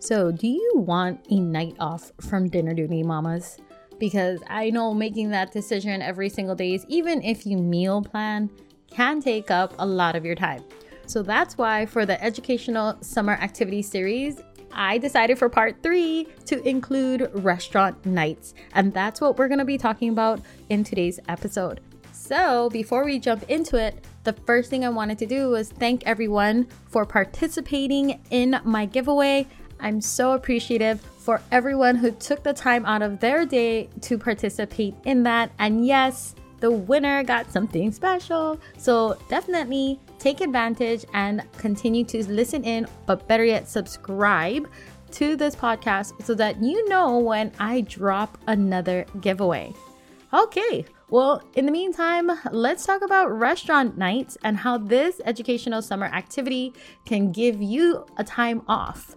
So, do you want a night off from dinner duty, mamas? Because I know making that decision every single day, even if you meal plan, can take up a lot of your time. So that's why for the educational summer activity series, I decided for part three to include restaurant nights. And that's what we're to be talking about in today's episode. So before we jump into it, the first thing I wanted to do was thank everyone for participating in my giveaway. I'm so appreciative for everyone who took the time out of their day to participate in that. And yes, the winner got something special. So definitely take advantage and continue to listen in, but better yet, subscribe to this podcast so that you know when I drop another giveaway. Okay, well, in the meantime, let's talk about restaurant nights and how this educational summer activity can give you a time off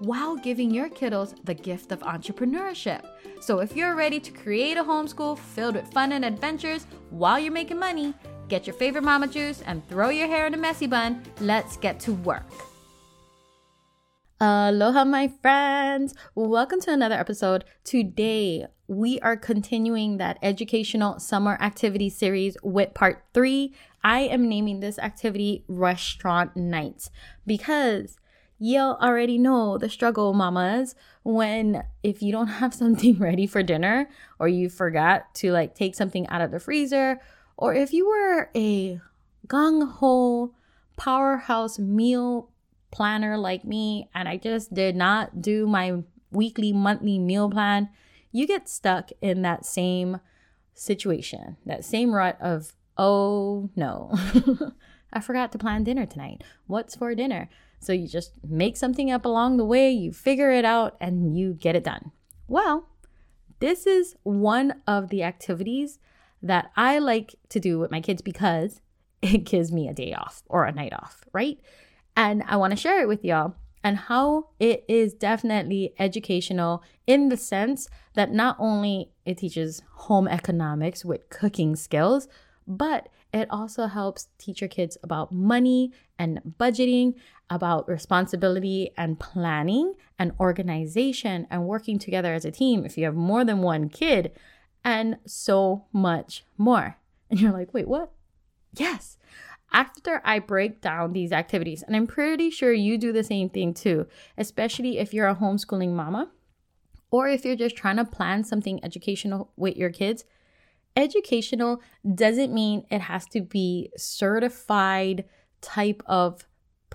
while giving your kiddos the gift of entrepreneurship. So, if you're ready to create a homeschool filled with fun and adventures while you're making money, get your favorite mama juice and throw your hair in a messy bun. Let's get to work. Aloha, my friends. Welcome to another episode. Today, we are continuing that educational summer activity series with part three. I am naming this activity Restaurant Nights because you already know the struggle, mamas, when if you don't have something ready for dinner or you forgot to like take something out of the freezer, or if you were a gung ho powerhouse meal planner like me and I just did not do my weekly, monthly meal plan, you get stuck in that same situation, that same rut of, oh no, I forgot to plan dinner tonight. What's for dinner? So you just make something up along the way, you figure it out, and you get it done. Well, this is one of the activities that I like to do with my kids because it gives me a day off or a night off, right? And I want to share it with y'all and how it is definitely educational in the sense that not only it teaches home economics with cooking skills, but it also helps teach your kids about money and budgeting, about responsibility and planning and organization and working together as a team if you have more than one kid, and so much more. And you're like, wait, what? Yes. After I break down these activities, and I'm pretty sure you do the same thing too, especially if you're a homeschooling mama or if you're just trying to plan something educational with your kids educational doesn't mean it has to be certified type of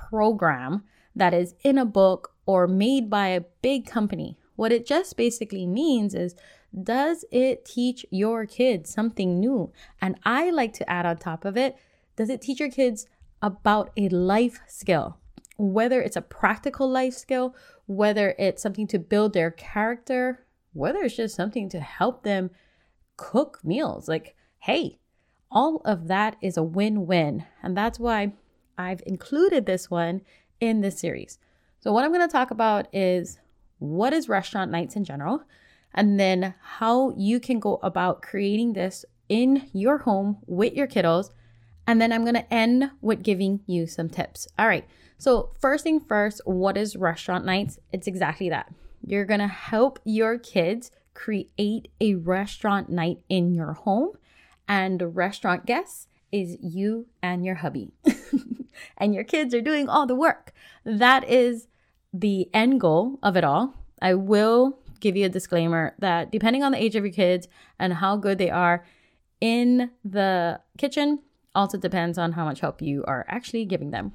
program that is in a book or made by a big company. What it just basically means is does it teach your kids something new? And I like to add on top of it, does it teach your kids about a life skill? Whether it's a practical life skill, whether it's something to build their character, whether it's just something to help them cook meals. Like, hey, all of that is a win win. And that's why I've included this one in this series. So, what I'm going to talk about is what is restaurant nights in general, and then how you can go about creating this in your home with your kiddos. And then I'm going to end with giving you some tips. All right. So, first thing first, what is restaurant nights? It's exactly that. You're going to help your kids create a restaurant night in your home. And restaurant guests is you and your hubby. and your kids are doing all the work. That is the end goal of it all. I will give you a disclaimer that depending on the age of your kids and how good they are in the kitchen, also depends on how much help you are actually giving them.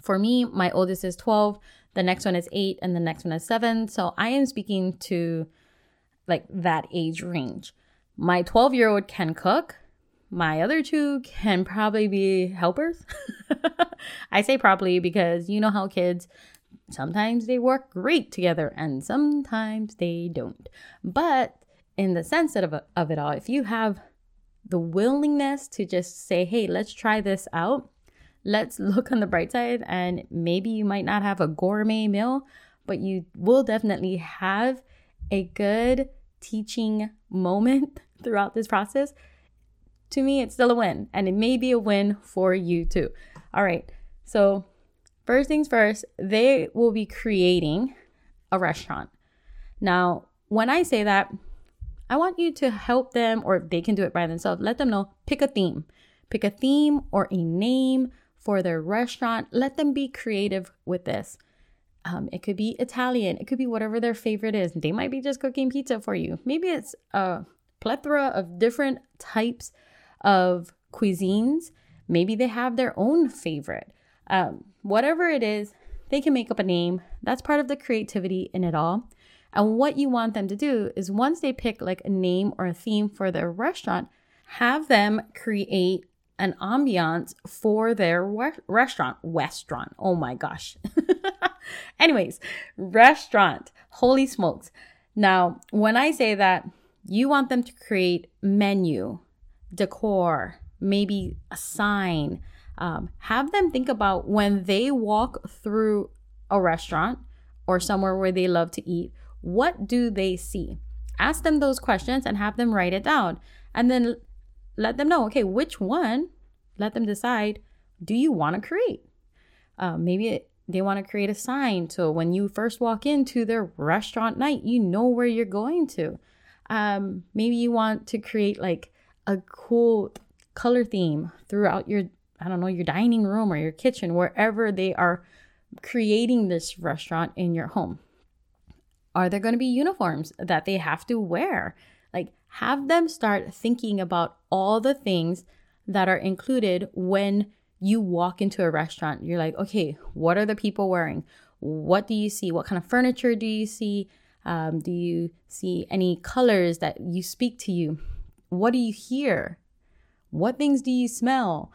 For me, my oldest is 12, the next one is 8, and the next one is 7. So I am speaking to like that age range. My 12 year old can cook. My other two can probably be helpers. I say probably because you know how kids Sometimes they work great together and sometimes they don't. But in the sense of, of it all, if you have the willingness to just say, hey, let's try this out, let's look on the bright side, and maybe you might not have a gourmet meal, but you will definitely have a good teaching moment throughout this process. To me, it's still a win, and it may be a win for you too. All right, so First things first, they will be creating a restaurant. Now, when I say that, I want you to help them, or if they can do it by themselves. Let them know, pick a theme. Pick a theme or a name for their restaurant. Let them be creative with this. Um, it could be Italian, it could be whatever their favorite is. They might be just cooking pizza for you. Maybe it's a plethora of different types of cuisines. Maybe they have their own favorite. Um, whatever it is, they can make up a name. That's part of the creativity in it all. And what you want them to do is once they pick like a name or a theme for their restaurant, have them create an ambiance for their we- restaurant. Restaurant. Oh my gosh. Anyways, restaurant. Holy smokes. Now, when I say that, you want them to create menu, decor, maybe a sign, um, have them think about when they walk through a restaurant or somewhere where they love to eat, what do they see? Ask them those questions and have them write it down. And then let them know, okay, which one, let them decide, do you want to create? Uh, maybe it, they want to create a sign so when you first walk into their restaurant night, you know where you're going to. Um, maybe you want to create like a cool color theme throughout your I don't know, your dining room or your kitchen, wherever they are creating this restaurant in your home. Are there going to be uniforms that they have to wear? Like, have them start thinking about all the things that are included when you walk into a restaurant. You're like, okay, what are the people wearing? What do you see? What kind of furniture do you see? Um, do you see any colors that you speak to you? What do you hear? What things do you smell?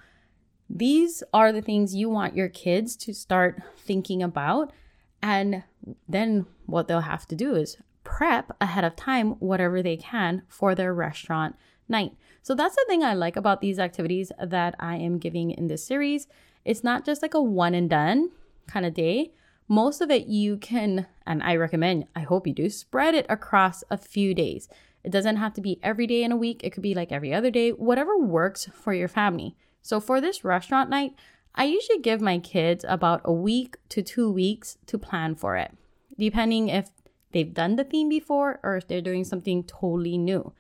These are the things you want your kids to start thinking about. And then what they'll have to do is prep ahead of time whatever they can for their restaurant night. So that's the thing I like about these activities that I am giving in this series. It's not just like a one and done kind of day. Most of it you can, and I recommend, I hope you do, spread it across a few days. It doesn't have to be every day in a week, it could be like every other day, whatever works for your family. So for this restaurant night, I usually give my kids about a week to two weeks to plan for it, depending if they've done the theme before or if they're doing something totally new.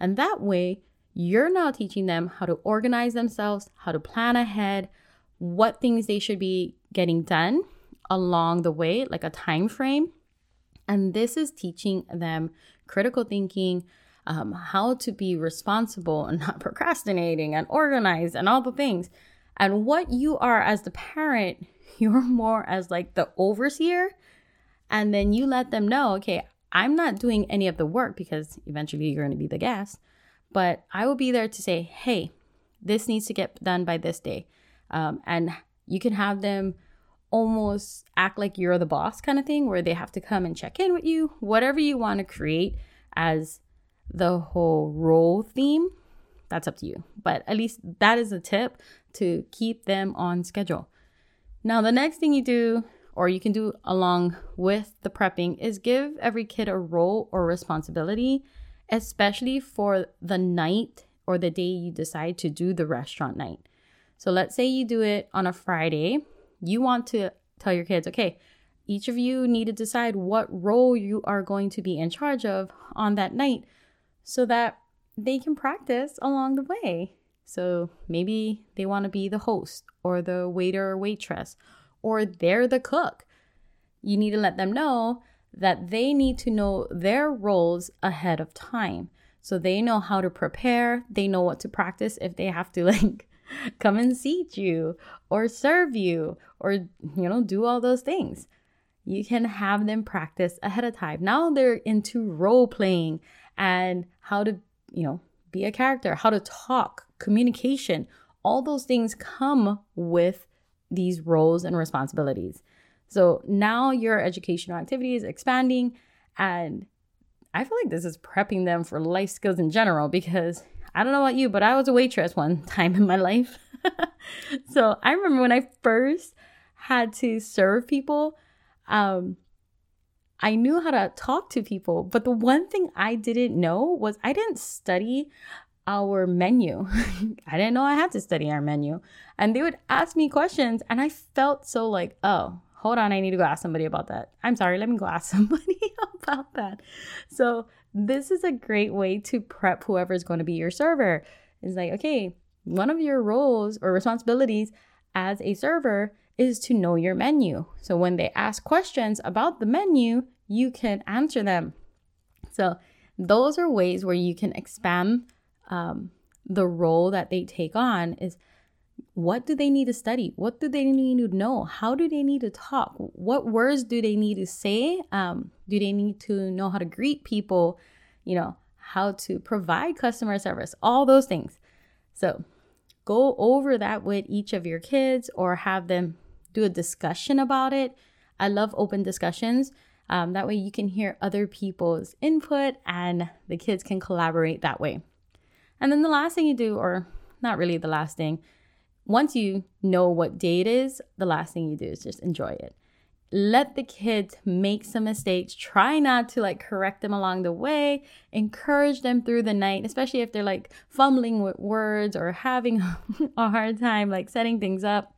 And that way, you're now teaching them how to organize themselves, how to plan ahead, what things they should be getting done along the way, like a time frame. And this is teaching them critical thinking, um, how to be responsible and not procrastinating and organized and all the things. And what you are as the parent, you're more as like the overseer. And then you let them know, okay, I'm not doing any of the work because eventually you're going to be the guest, but I will be there to say, hey, this needs to get done by this day. Um, and you can have them almost act like you're the boss kind of thing where they have to come and check in with you, whatever you want to create as the whole role theme, that's up to you. But at least that is a tip to keep them on schedule. Now, the next thing you do, or you can do along with the prepping, is give every kid a role or responsibility, especially for the night or the day you decide to do the restaurant night. So let's say you do it on a Friday. You want to tell your kids, okay, each of you need to decide what role you are going to be in charge of on that night so that they can practice along the way. So maybe they want to be the host or the waiter or waitress, or they're the cook. You need to let them know that they need to know their roles ahead of time. So they know how to prepare, they know what to practice if they have to like come and seat you or serve you or you know do all those things. You can have them practice ahead of time. Now they're into role playing and how to, you know, be a character, how to talk, communication. All those things come with these roles and responsibilities. So now your educational activity is expanding, and I feel like this is prepping them for life skills in general because I don't know about you, but I was a waitress one time in my life. so I remember when I first had to serve people, um, I knew how to talk to people, but the one thing I didn't know was I didn't study our menu. I didn't know I had to study our menu. And they would ask me questions, and I felt so like, oh, hold on, I need to go ask somebody about that. I'm sorry, let me go ask somebody about that. So, this is a great way to prep whoever is going to be your server. It's like, okay, one of your roles or responsibilities as a server is to know your menu. So, when they ask questions about the menu, you can answer them. So, those are ways where you can expand um, the role that they take on is what do they need to study? What do they need to know? How do they need to talk? What words do they need to say? Um, do they need to know how to greet people? You know how to provide customer service? All those things. So go over that with each of your kids or have them do a discussion about it. I love open discussions. Um, that way you can hear other people's input and the kids can collaborate that way. And then the last thing you do, or not really the last thing, once you know what day it is, the last thing you do is just enjoy it. Let the kids make some mistakes. Try not to like correct them along the way. Encourage them through the night, especially if they're like fumbling with words or having a hard time like setting things up.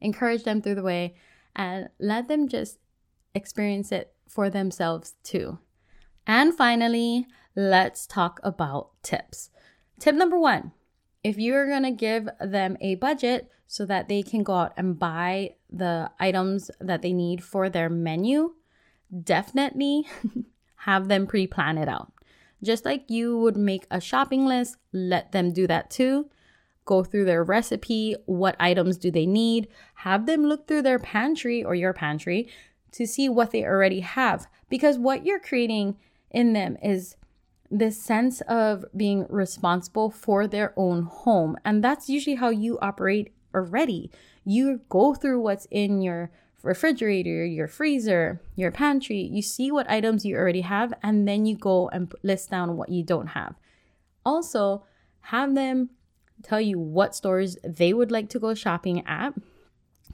Encourage them through the way and let them just experience it for themselves too. And finally, let's talk about tips. Tip number one if you're going to give them a budget so that they can go out and buy the items that they need for their menu, definitely have them pre plan it out. Just like you would make a shopping list, let them do that too. Go through their recipe, what items do they need, have them look through their pantry or your pantry to see what they already have. Because what you're creating in them is this sense of being responsible for their own home. And that's usually how you operate already. You go through what's in your refrigerator, your freezer, your pantry, you see what items you already have, and then you go and list down what you don't have. Also, have them tell you what stores they would like to go shopping at.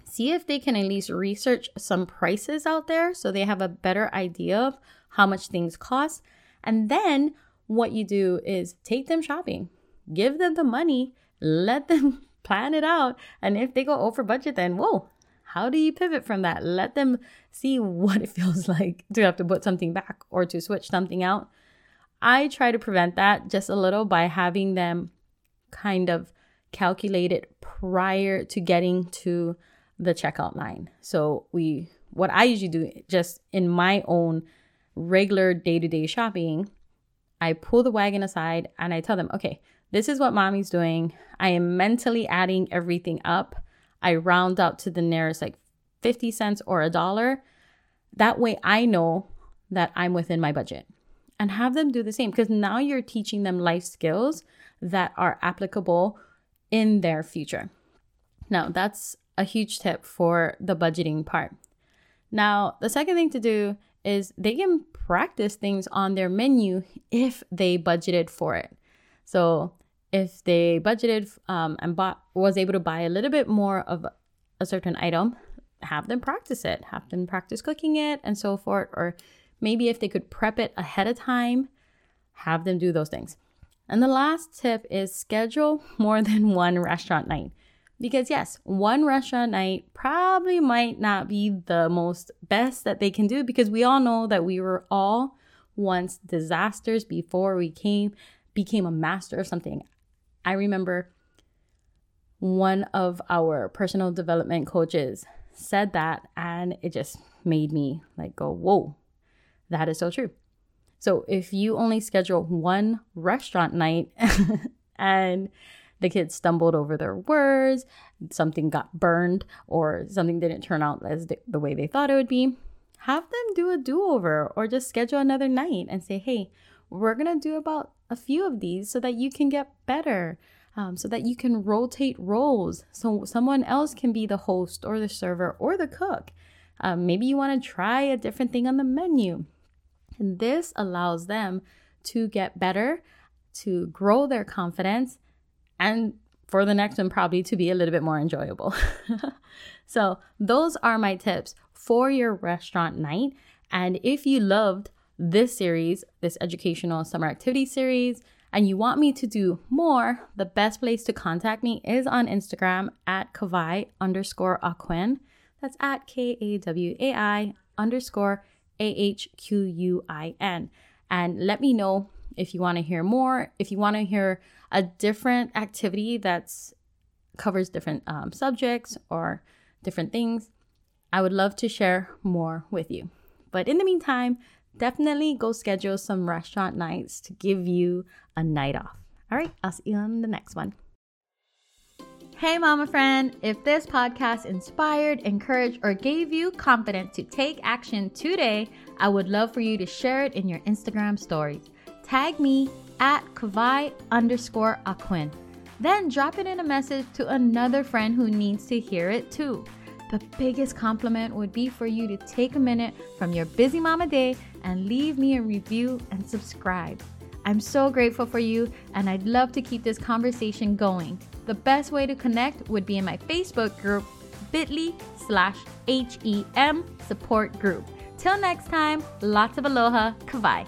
See if they can at least research some prices out there so they have a better idea of how much things cost. And then what you do is take them shopping, give them the money, let them plan it out. And if they go over budget, then whoa, how do you pivot from that? Let them see what it feels like to have to put something back or to switch something out. I try to prevent that just a little by having them kind of calculate it prior to getting to the checkout line. So we what I usually do just in my own regular day-to-day shopping I pull the wagon aside and I tell them, okay, this is what mommy's doing. I am mentally adding everything up. I round out to the nearest like 50 cents or a dollar. That way I know that I'm within my budget and have them do the same because now you're teaching them life skills that are applicable in their future. Now, that's a huge tip for the budgeting part. Now, the second thing to do is they can practice things on their menu if they budgeted for it. So if they budgeted um, and bought was able to buy a little bit more of a certain item, have them practice it, have them practice cooking it, and so forth. Or maybe if they could prep it ahead of time, have them do those things. And the last tip is schedule more than one restaurant night. Because, yes, one restaurant night probably might not be the most best that they can do because we all know that we were all once disasters before we came became a master of something. I remember one of our personal development coaches said that and it just made me like go, "Whoa. That is so true." So, if you only schedule one restaurant night and the kids stumbled over their words, something got burned, or something didn't turn out as the, the way they thought it would be. Have them do a do over or just schedule another night and say, hey, we're going to do about a few of these so that you can get better. Um, so that you can rotate roles. So someone else can be the host or the server or the cook. Uh, maybe you want to try a different thing on the menu. And this allows them to get better, to grow their confidence, and for the next one, probably to be a little bit more enjoyable. so, those are my tips for your restaurant night. And if you loved this series, this educational summer activity series, and you want me to do more, the best place to contact me is on Instagram at Kawai underscore Ahquin. That's at K A W A I underscore A H Q U I N. And let me know if you want to hear more, if you want to hear a different activity that's covers different um, subjects or different things. I would love to share more with you. But in the meantime, definitely go schedule some restaurant nights to give you a night off. All right, I'll see you on the next one. Hey, mama friend, if this podcast inspired, encouraged, or gave you confidence to take action today, I would love for you to share it in your Instagram stories. Tag me at Kawai underscore Ahquin. Then drop it in a message to another friend who needs to hear it too. The biggest compliment would be for you to take a minute from your busy mama day and leave me a review and subscribe. I'm so grateful for you, and I'd love to keep this conversation going. The best way to connect would be in my Facebook group, bit.ly slash HEM support group. Till next time, lots of aloha, kawai.